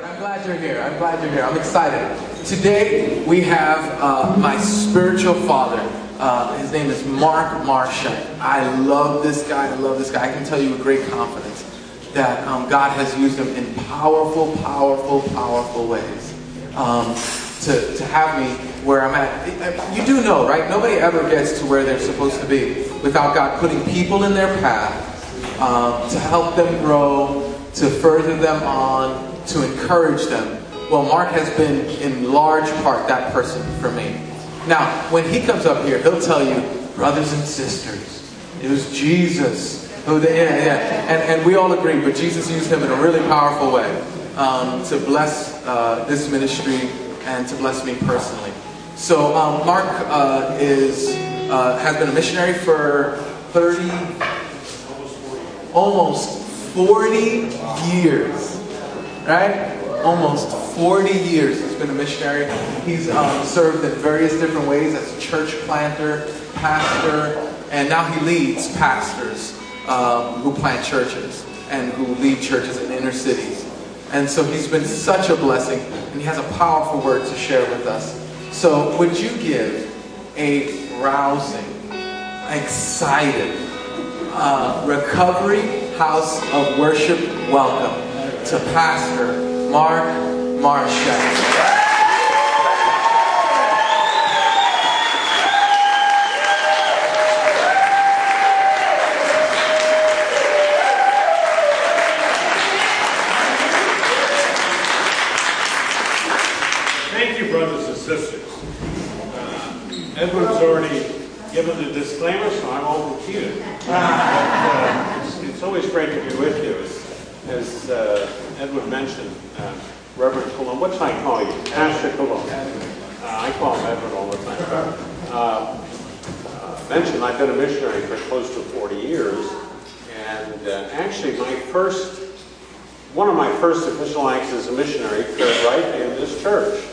But I'm glad you're here. I'm glad you're here. I'm excited. Today we have uh, my spiritual father. Uh, his name is Mark Marchak. I love this guy. I love this guy. I can tell you with great confidence that um, God has used him in powerful, powerful, powerful ways um, to, to have me where I'm at. You do know, right? Nobody ever gets to where they're supposed to be without God putting people in their path um, to help them grow, to further them on, to encourage them. Well, Mark has been in large part that person for me. Now, when he comes up here, he'll tell you, brothers and sisters, it was Jesus who, yeah, yeah. And, and we all agree, but Jesus used him in a really powerful way um, to bless uh, this ministry and to bless me personally. So, um, Mark uh, is, uh, has been a missionary for 30, almost 40 years, right? Almost 40 years he's been a missionary. He's um, served in various different ways as a church planter, pastor, and now he leads pastors um, who plant churches and who lead churches in inner cities. And so he's been such a blessing, and he has a powerful word to share with us. So, would you give a rousing, excited, uh, Recovery House of Worship welcome to Pastor Mark Marchak. Thank you, brothers and sisters. Uh, Edward's already given the disclaimer, so I won't repeat it. But, uh, it's, it's always great to be with you. As, as uh, Edward mentioned, uh, Reverend Cologne, what should I call you? Pastor Cologne. Uh, I call him Edward all the time. Uh, uh, mentioned, I've been a missionary for close to 40 years, and uh, actually my first, one of my first official acts as a missionary occurred right in this church.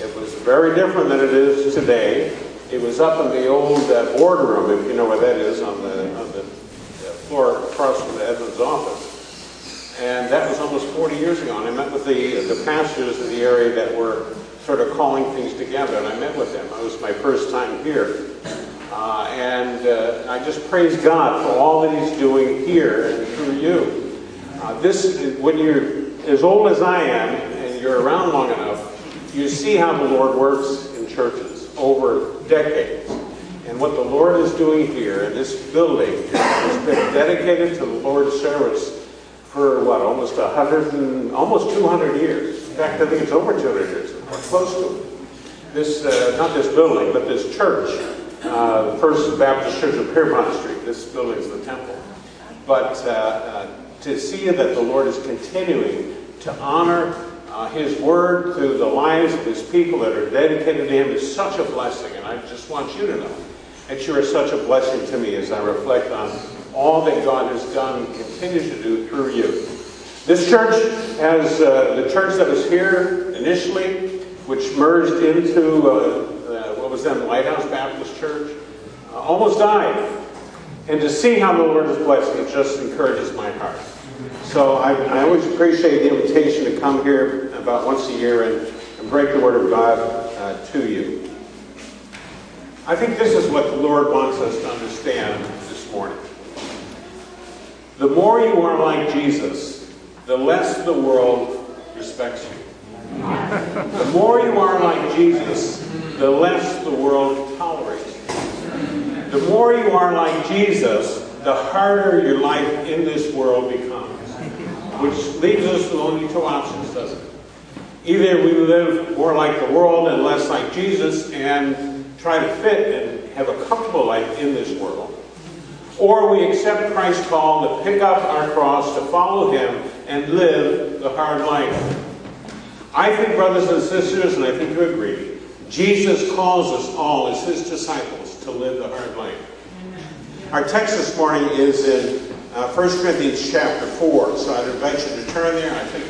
It was very different than it is today. It was up in the old uh, boardroom, if you know where that is, on the, on the uh, floor across from the Edmonds office. And that was almost 40 years ago. And I met with the, the pastors of the area that were sort of calling things together. And I met with them. It was my first time here. Uh, and uh, I just praise God for all that He's doing here and through you. Uh, this, when you're as old as I am and you're around long enough, you see how the Lord works in churches over decades. And what the Lord is doing here in this building has been dedicated to the Lord's service for what, almost a hundred and almost 200 years. In fact, I think it's over 200 years, or close to it. This, uh, not this building, but this church, uh, the First Baptist Church of Pierrepont Street. This building is the temple. But uh, uh, to see that the Lord is continuing to honor uh, His Word through the lives of His people that are dedicated to Him is such a blessing. And I just want you to know that you are such a blessing to me as I reflect on all that God has done and continues to do through you. This church has uh, the church that was here initially, which merged into uh, uh, what was then Lighthouse Baptist Church, uh, almost died. And to see how the Lord is blessing it just encourages my heart. So I, I always appreciate the invitation to come here about once a year and, and break the Word of God uh, to you. I think this is what the Lord wants us to understand this morning. The more you are like Jesus, the less the world respects you. The more you are like Jesus, the less the world tolerates you. The more you are like Jesus, the harder your life in this world becomes. Which leaves us with only two options, doesn't it? Either we live more like the world and less like Jesus and try to fit and have a comfortable life in this world. Or we accept Christ's call to pick up our cross, to follow Him, and live the hard life. I think, brothers and sisters, and I think you agree, Jesus calls us all as His disciples to live the hard life. Our text this morning is in uh, 1 Corinthians chapter 4, so I'd invite you to turn there. I think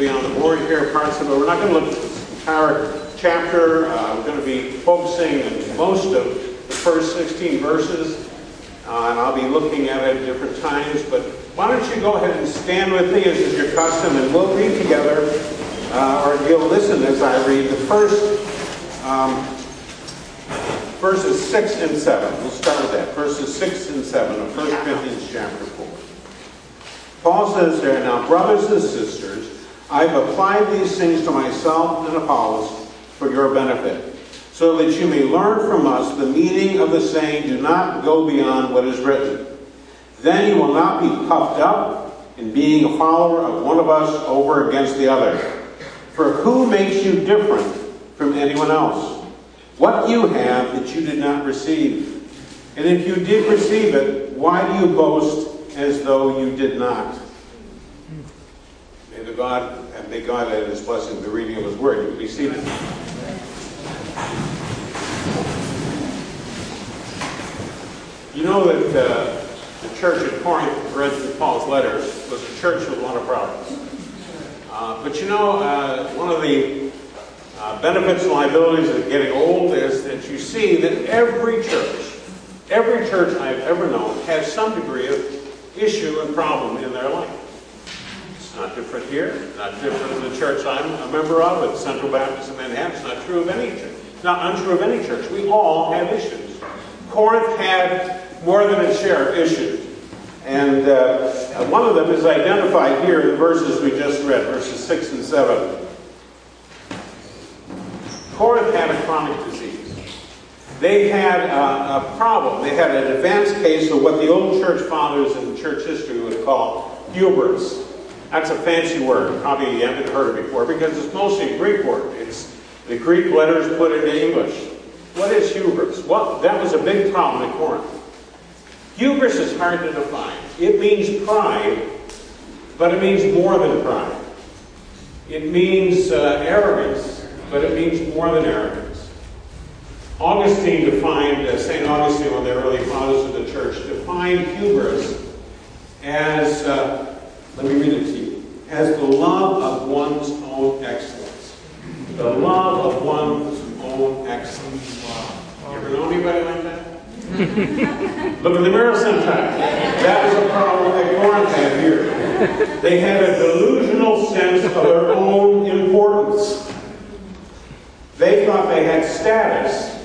be on the board here, parts of it. We're not going to look at the entire chapter. Uh, we're going to be focusing on most of the first 16 verses. Uh, and I'll be looking at it at different times. But why don't you go ahead and stand with me as is your custom, and we'll read together or you'll listen as I read the first um, verses 6 and 7. We'll start with that. Verses 6 and 7 of 1 Corinthians chapter 4. Paul says there, Now, brothers and sisters, I've applied these things to myself and Apollos for your benefit, so that you may learn from us the meaning of the saying, Do not go beyond what is written. Then you will not be puffed up in being a follower of one of us over against the other. For who makes you different from anyone else? What you have that you did not receive? And if you did receive it, why do you boast as though you did not? The God and may God add his blessing the reading of his word. You can be seated. You know that uh, the church at Corinth, read through Paul's letters, was a church with a lot of problems. Uh, but you know, uh, one of the uh, benefits and liabilities of getting old is that you see that every church, every church I've ever known has some degree of issue and problem in their life. Not different here, not different in the church I'm a member of at Central Baptist in Manhattan. It's not true of any church. It's not untrue of any church. We all have issues. Corinth had more than its share of issues. And uh, one of them is identified here in the verses we just read, verses 6 and 7. Corinth had a chronic disease. They had a, a problem. They had an advanced case of what the old church fathers in church history would call hubris. That's a fancy word. Probably you haven't heard it before because it's mostly a Greek word. It's the Greek letters put into English. What is hubris? Well, that was a big problem in Corinth. Hubris is hard to define. It means pride, but it means more than pride. It means uh, arrogance, but it means more than arrogance. Augustine defined, uh, St. Augustine, one of the early fathers of the church, defined hubris as, uh, let me read it to you, as the love of one's own excellence. The love of one's own excellence. You ever know anybody like that? Look in the mirror sometime. That was a problem that Corinth had here. They had a delusional sense of their own importance. They thought they had status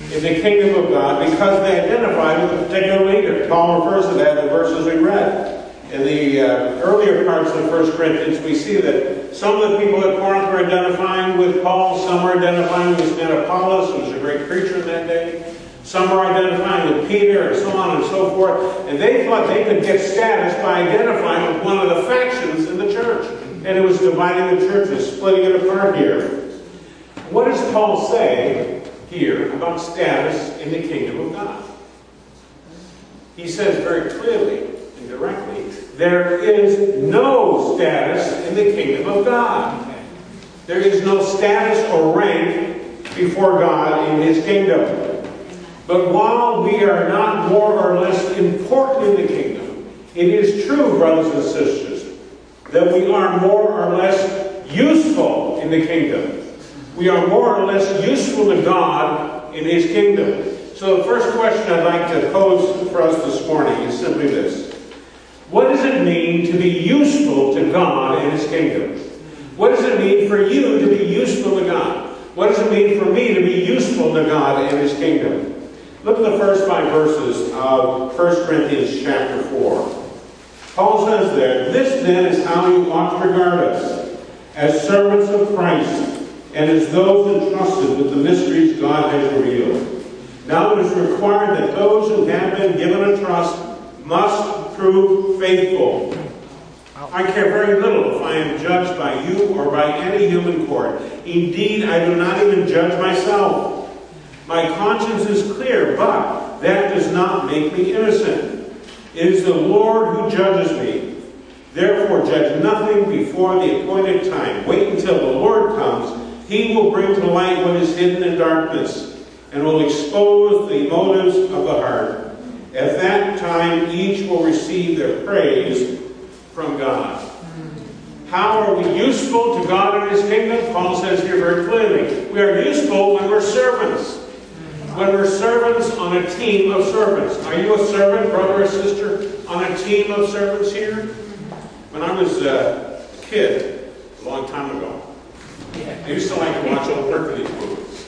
in the kingdom of God because they identified with a particular leader. Paul refers to that in the verses we read. In the uh, earlier parts of 1 Corinthians, we see that some of the people at Corinth were identifying with Paul, some were identifying with Apollos, who was a great preacher in that day. Some were identifying with Peter and so on and so forth. And they thought they could get status by identifying with one of the factions in the church. And it was dividing the church and splitting it apart here. What does Paul say here about status in the kingdom of God? He says very clearly and directly, there is no status in the kingdom of God. There is no status or rank before God in his kingdom. But while we are not more or less important in the kingdom, it is true, brothers and sisters, that we are more or less useful in the kingdom. We are more or less useful to God in His kingdom. So the first question I'd like to pose for us this morning is simply this. What does it mean to be useful to God in His kingdom? What does it mean for you to be useful to God? What does it mean for me to be useful to God in His kingdom? Look at the first five verses of 1 Corinthians chapter 4. Paul says there, This then is how you ought to regard us, as servants of Christ, and as those entrusted with the mysteries God has revealed. Now it is required that those who have been given a trust must prove faithful. I care very little if I am judged by you or by any human court. Indeed, I do not even judge myself. My conscience is clear, but that does not make me innocent. It is the Lord who judges me. Therefore, judge nothing before the appointed time. Wait until the Lord comes. He will bring to light what is hidden in darkness and will expose the motives of the heart. At that time, each will receive their praise from God. How are we useful to God in His kingdom? Paul says here very clearly we are useful when we're servants when we're servants on a team of servants. Are you a servant, brother or sister, on a team of servants here? When I was a kid, a long time ago, I used to like to watch old Hercules movies.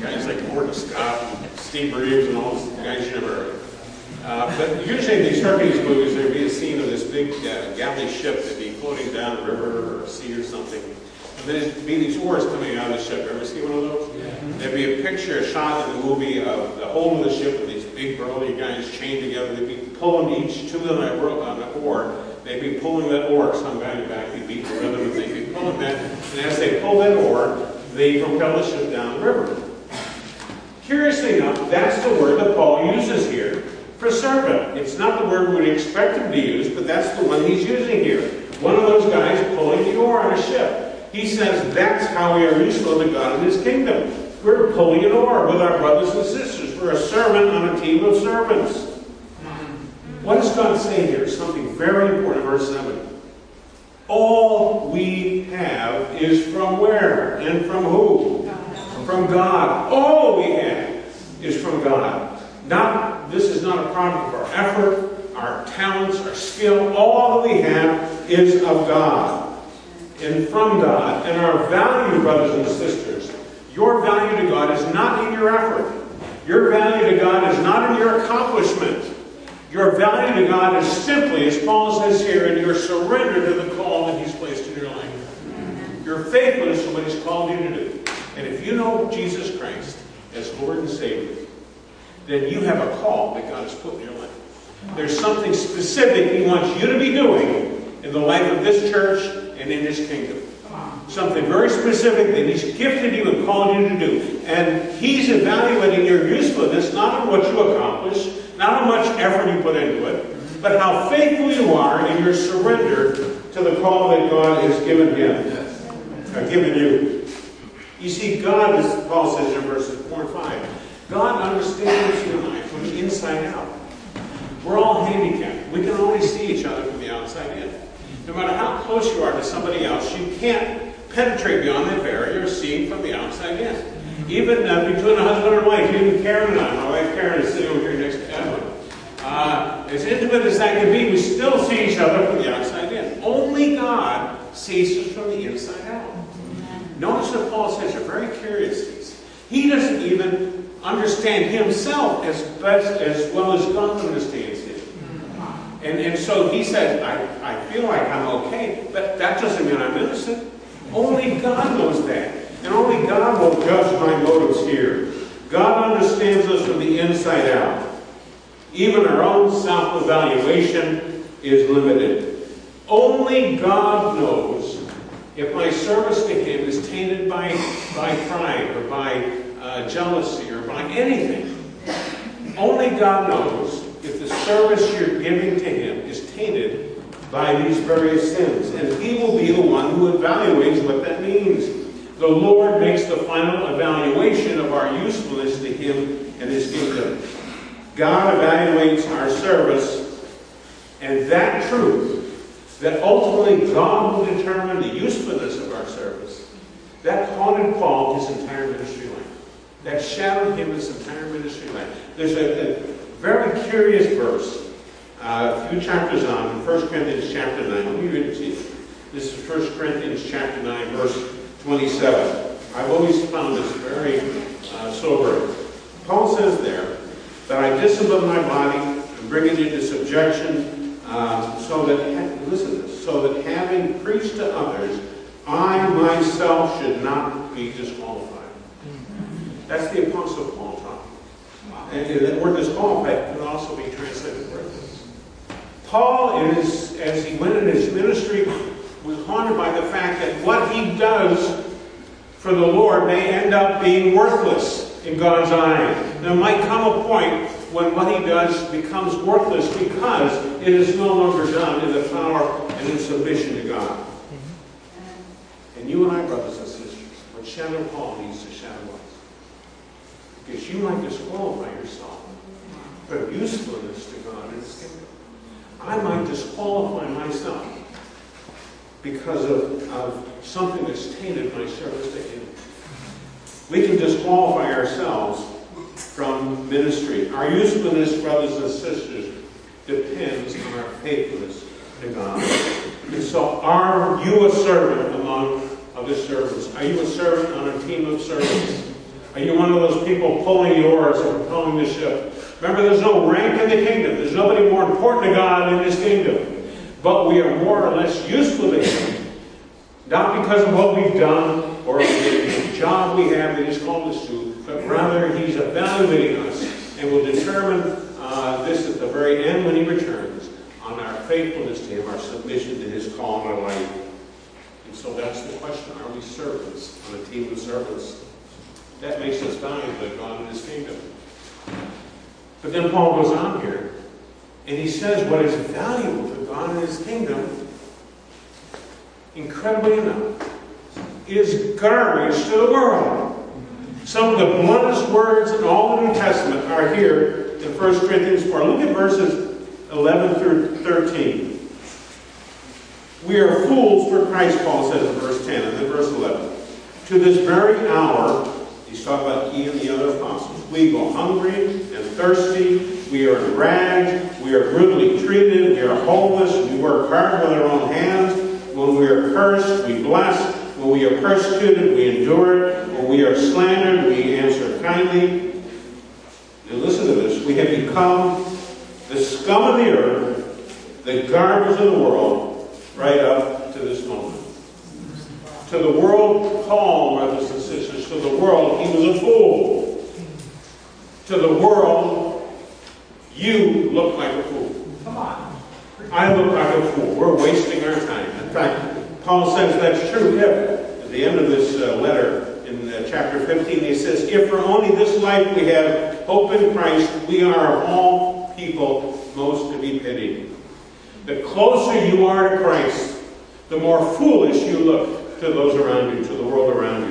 Guys like Gordon Scott, Steve Reeves, and all those guys you never heard. Uh, but usually in these Hercules movies, there'd be a scene of this big uh, galley ship that'd be floating down a river or a sea or something. And then there'd be these oars coming out of the ship. Ever see one of those? Yeah. There'd be a picture, a shot in the movie of the whole of the ship with these big burly guys chained together. They'd be pulling each two of them at on an oar. They'd be pulling that oar. Some guy in the back he'd beat the rhythm and they'd be pulling that. And as they pull that oar, they propel the ship down the river. Curiously enough, that's the word that Paul uses here for servant. It's not the word we would expect him to use, but that's the one he's using here. One of those guys pulling the oar on a ship. He says that's how we are useful to God in his kingdom. We're pulling an oar with our brothers and sisters. We're a servant on a team of servants. What does God say here? Something very important, verse 7. All we have is from where? And from who? From God. All we have is from God. Not not a product of our effort, our talents, our skill. All that we have is of God and from God. And our value, brothers and sisters, your value to God is not in your effort. Your value to God is not in your accomplishment. Your value to God is simply, as Paul says here, in your surrender to the call that He's placed in your life. Your faithfulness to what He's called you to do. And if you know Jesus Christ as Lord and Savior, then you have a call that God has put in your life. There's something specific He wants you to be doing in the life of this church and in His kingdom. Something very specific that He's gifted you and called you to do. And He's evaluating your usefulness not on what you accomplish, not how much effort you put into it, but how faithful you are in your surrender to the call that God has given Him, uh, given you. You see, God, as Paul says in verses 4 and 5, God understands your life from the inside out. We're all handicapped. We can only see each other from the outside in. No matter how close you are to somebody else, you can't penetrate beyond that barrier seeing from the outside in. Even uh, between a husband and wife, even Karen and I, my wife Karen is sitting over here next to Evan. Uh, as intimate as that can be, we still see each other from the outside in. Only God sees us from the inside out. Notice that Paul says you're very curious. He doesn't even understand himself as best as well as God understands him. Hmm. And, and so he says, I, I feel like I'm okay, but that doesn't mean I'm innocent. Only God knows that. And only God will judge my motives here. God understands us from the inside out. Even our own self-evaluation is limited. Only God knows if my service to Him is tainted by, by pride or by uh, jealousy or by anything. Only God knows if the service you're giving to Him is tainted by these various sins. And He will be the one who evaluates what that means. The Lord makes the final evaluation of our usefulness to Him and His kingdom. God evaluates our service, and that truth, that ultimately God will determine the usefulness of our service, that haunted Paul his entire ministry life. That shadowed him his entire ministry life. There's a, a very curious verse, uh, a few chapters on, in 1 Corinthians chapter 9. Let me read it to you. This is 1 Corinthians chapter 9, verse 27. I've always found this very uh, sobering. Paul says there that I discipline my body and bring it into subjection uh, so that, listen this, so that having preached to others, I myself should not be disqualified. That's the Apostle Paul talking. And that word disqualified can also be translated worthless. Paul, is, as he went in his ministry, was haunted by the fact that what he does for the Lord may end up being worthless in God's eyes. There might come a point when what he does becomes worthless because it is no longer done in the power and in submission to God. And you and I, brothers and sisters, what shadow Paul needs to. Because you might disqualify yourself from usefulness to God kingdom. I might disqualify myself because of, of something that's tainted my service to Him. We can disqualify ourselves from ministry. Our usefulness, brothers and sisters, depends on our faithfulness to God. And so, are you a servant among other servants? Are you a servant on a team of servants? Are you one of those people pulling the oars or propelling the ship? Remember, there's no rank in the kingdom. There's nobody more important to God in His kingdom. But we are more or less useful to Him. Not because of what we've done or the job we have that He's called us to, but rather He's evaluating us and will determine uh, this at the very end when He returns on our faithfulness to Him, our submission to His call in our life. And so that's the question. Are we servants on a team of servants? That makes us valuable to God and His kingdom. But then Paul goes on here, and he says what is valuable to God and His kingdom, incredibly enough, is garbage to the world. Some of the bluntest words in all the New Testament are here in 1 Corinthians 4. Look at verses 11 through 13. We are fools for Christ, Paul says in verse 10 and then verse 11. To this very hour, he's talking about he and the other apostles, we go hungry and thirsty, we are in rags, we are brutally treated, we are homeless, we work hard with our own hands. When we are cursed, we bless. When we are persecuted, we endure it. When we are slandered, we answer kindly. Now listen to this. We have become the scum of the earth, the garbage of the world, right up to this moment. To the world, Paul, brothers to the world, he was a fool. To the world, you look like a fool. Come on. I look like a fool. We're wasting our time. In fact, Paul says that's true if, at the end of this uh, letter in uh, chapter 15, he says, If for only this life we have hope in Christ, we are of all people most to be pitied. The closer you are to Christ, the more foolish you look to those around you, to the world around you.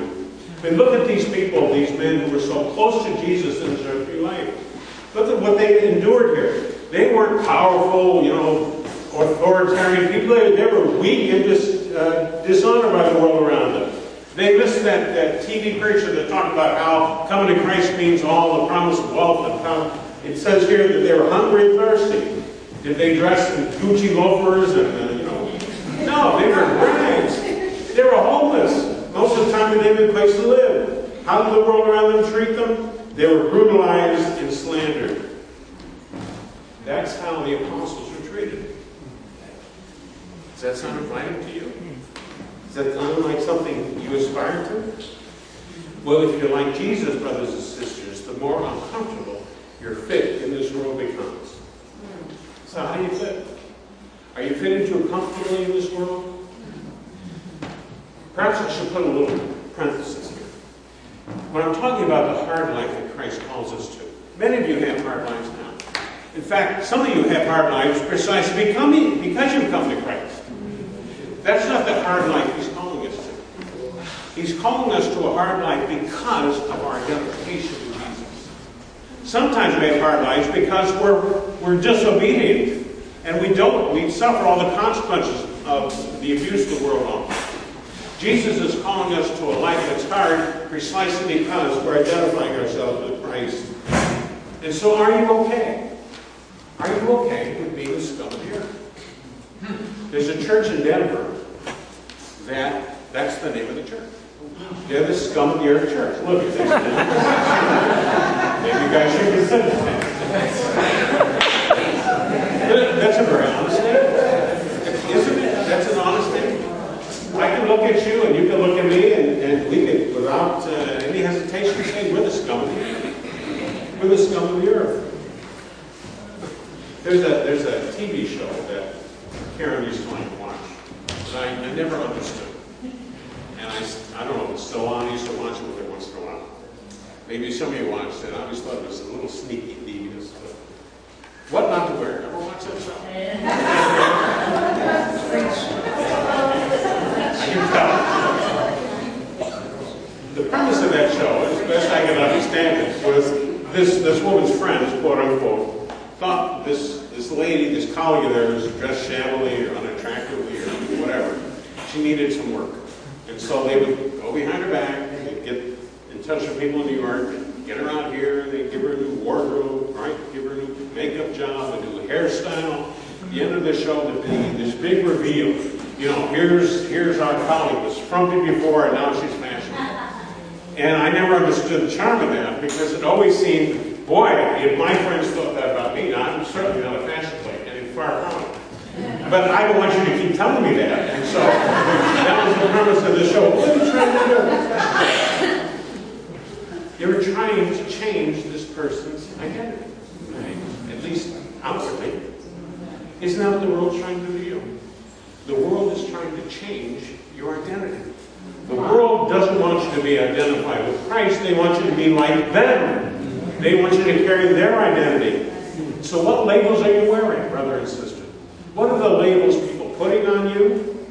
Mean, look at these people, these men who were so close to Jesus in his earthly life. Look at what they endured here. They weren't powerful, you know, authoritarian people. They, they were weak and dis, uh, dishonored by the world around them. They missed that, that TV preacher that talked about how coming to Christ means all the promise of wealth and how it says here that they were hungry and thirsty. Did they dress in Gucci loafers and, uh, you know? No, they were rags. They were homeless. Most of the time they didn't have a place to live. How did the world around them treat them? They were brutalized and slandered. That's how the apostles were treated. Does that sound inviting to you? Does that sound like something you aspire to? Well, if you're like Jesus, brothers and sisters, the more uncomfortable your fit in this world becomes. So how do you fit? Are you fitting too comfortably in this world? Perhaps I should put a little parenthesis here. When I'm talking about the hard life that Christ calls us to, many of you have hard lives now. In fact, some of you have hard lives precisely becoming, because you've come to Christ. That's not the hard life He's calling us to. He's calling us to a hard life because of our identification with Jesus. Sometimes we have hard lives because we're, we're disobedient and we don't, we suffer all the consequences of the abuse the world offers. Jesus is calling us to a life that's hard precisely because we're identifying ourselves with Christ. And so are you okay? Are you okay with being the scum earth? There's a church in Denver that, that's the name of the church. They're the scum of the earth church. Look at this. Maybe you guys should consider that. That's a very honest thing. Isn't it? That's an honest thing. I can look at you and you can look at me and, and we can, without uh, any hesitation, say we're the scum of the earth. We're the scum of the earth. There's a, there's a TV show that Karen used to like to watch that I, I never understood. And I, I don't know if it's still on, I used to watch it every once in a while. Maybe some of you watched it. I always thought it was a little sneaky devious. But what not to wear? Ever watch that show? I can tell. The premise of that show, as best I can understand it, was this, this woman's friends, quote unquote, thought this, this lady, this colleague of theirs, dressed shabbily or unattractively or whatever, she needed some work. And so they would go behind her back, they'd get in touch with people in New York, get her out here, they'd give her a new wardrobe, right? Give her a new makeup job, a new hairstyle. At the end of the show, there'd be this big reveal. you know, here's, here's our colleague, was frumpy before and now she's. And I never understood the charm of that because it always seemed, boy, if my friends thought that about me, now I'm certainly not a fashion plate, and far from it. But I don't want you to keep telling me that. And so that was the premise of the show. What are you trying to do? You're trying to change this person's identity, right? At least outwardly. Isn't that what the world's trying to do to you? The world is trying to change your identity. The world doesn't want you be identified with Christ. They want you to be like them. They want you to carry their identity. So what labels are you wearing, brother and sister? What are the labels people putting on you?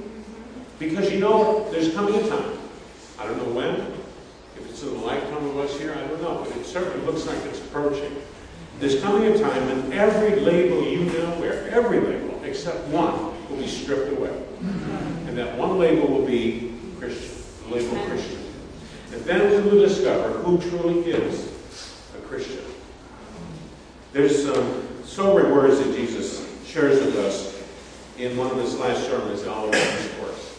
Because you know there's coming a time. I don't know when. If it's in the lifetime of us here, I don't know. But it certainly looks like it's approaching. There's coming a time when every label you now wear, every label except one, will be stripped away. And that one label will be Christian the label Christian. And then we will discover who truly is a Christian. There's some sobering words that Jesus shares with us in one of his last sermons, the Olivet Discourse,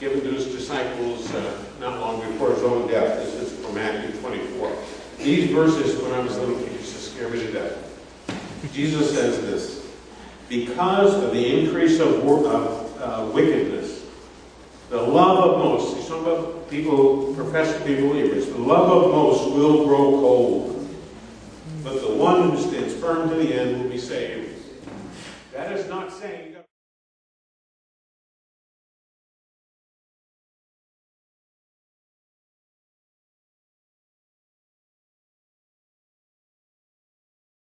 given to his disciples uh, not long before his own death. This is from Matthew 24. These verses, when I was little, used to scare me to death. Jesus says this, because of the increase of, of uh, wickedness, the love of most, he's talking about people profess to be believers, the love of most will grow cold. But the one who stands firm to the end will be saved. That is not saying